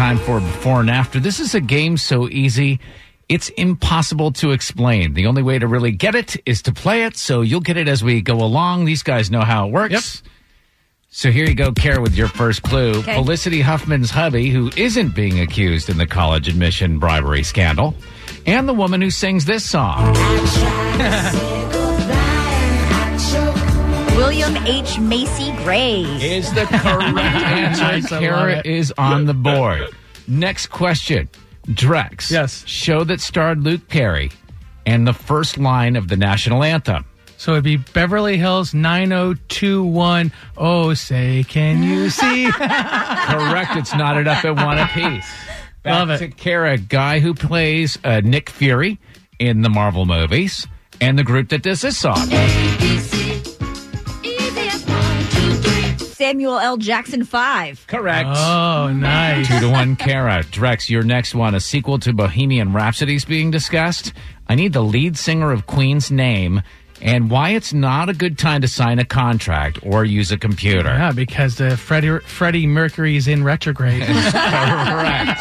Time for before and after. This is a game so easy, it's impossible to explain. The only way to really get it is to play it, so you'll get it as we go along. These guys know how it works. Yep. So here you go, Kara, with your first clue. Okay. Felicity Huffman's hubby, who isn't being accused in the college admission bribery scandal, and the woman who sings this song. William H. Macy Gray. is the correct answer. Nice, Kara it. is on the board. Next question. Drex. Yes. Show that starred Luke Perry and the first line of the national anthem. So it'd be Beverly Hills 9021. Oh, say, can you see? Correct. It's knotted up at one apiece. Back Love it. to Kara, guy who plays uh, Nick Fury in the Marvel movies and the group that does this song. Samuel L. Jackson 5. Correct. oh, nice. Two to one, Kara. Drex, your next one. A sequel to Bohemian Rhapsody is being discussed. I need the lead singer of Queen's name and why it's not a good time to sign a contract or use a computer. Yeah, because uh, Freddie, Freddie Mercury's in retrograde. Correct.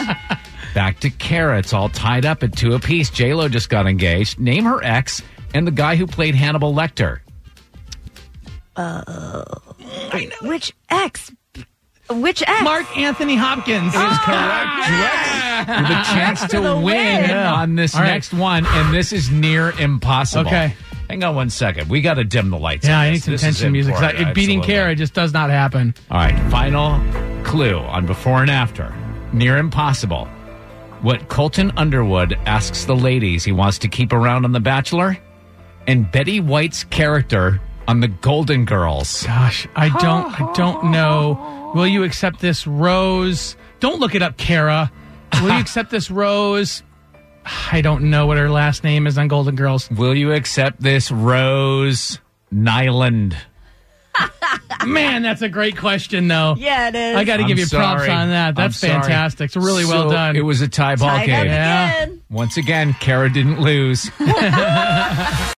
Back to Kara. It's all tied up at two apiece. J-Lo just got engaged. Name her ex and the guy who played Hannibal Lecter. Which X? Which X? Marc Anthony Hopkins. Is oh, correct. With a chance to the win, win. on this All right. next one, and this is near impossible. Okay. Hang on one second. We got to dim the lights. Yeah, on I this. need some This is tension music. 'cause I- important. beating Absolutely. Kara just does not happen. All right, final clue on before and after. Near impossible. What Colton Underwood asks the ladies he wants to keep around on The Bachelor, and Betty White's character on The Golden Girls. Gosh, I don't, I don't know. Will you accept this rose? Don't look it up, Kara. Will you accept this rose? I don't know what her last name is on Golden Girls. Will you accept this Rose Nylund? Man, that's a great question, though. Yeah, it is. I got to I'm give you props sorry. on that. I'm That's sorry. fantastic. It's really well So, done. It was a tie ball Tied up game. Yeah. again. Once again, Kara didn't lose.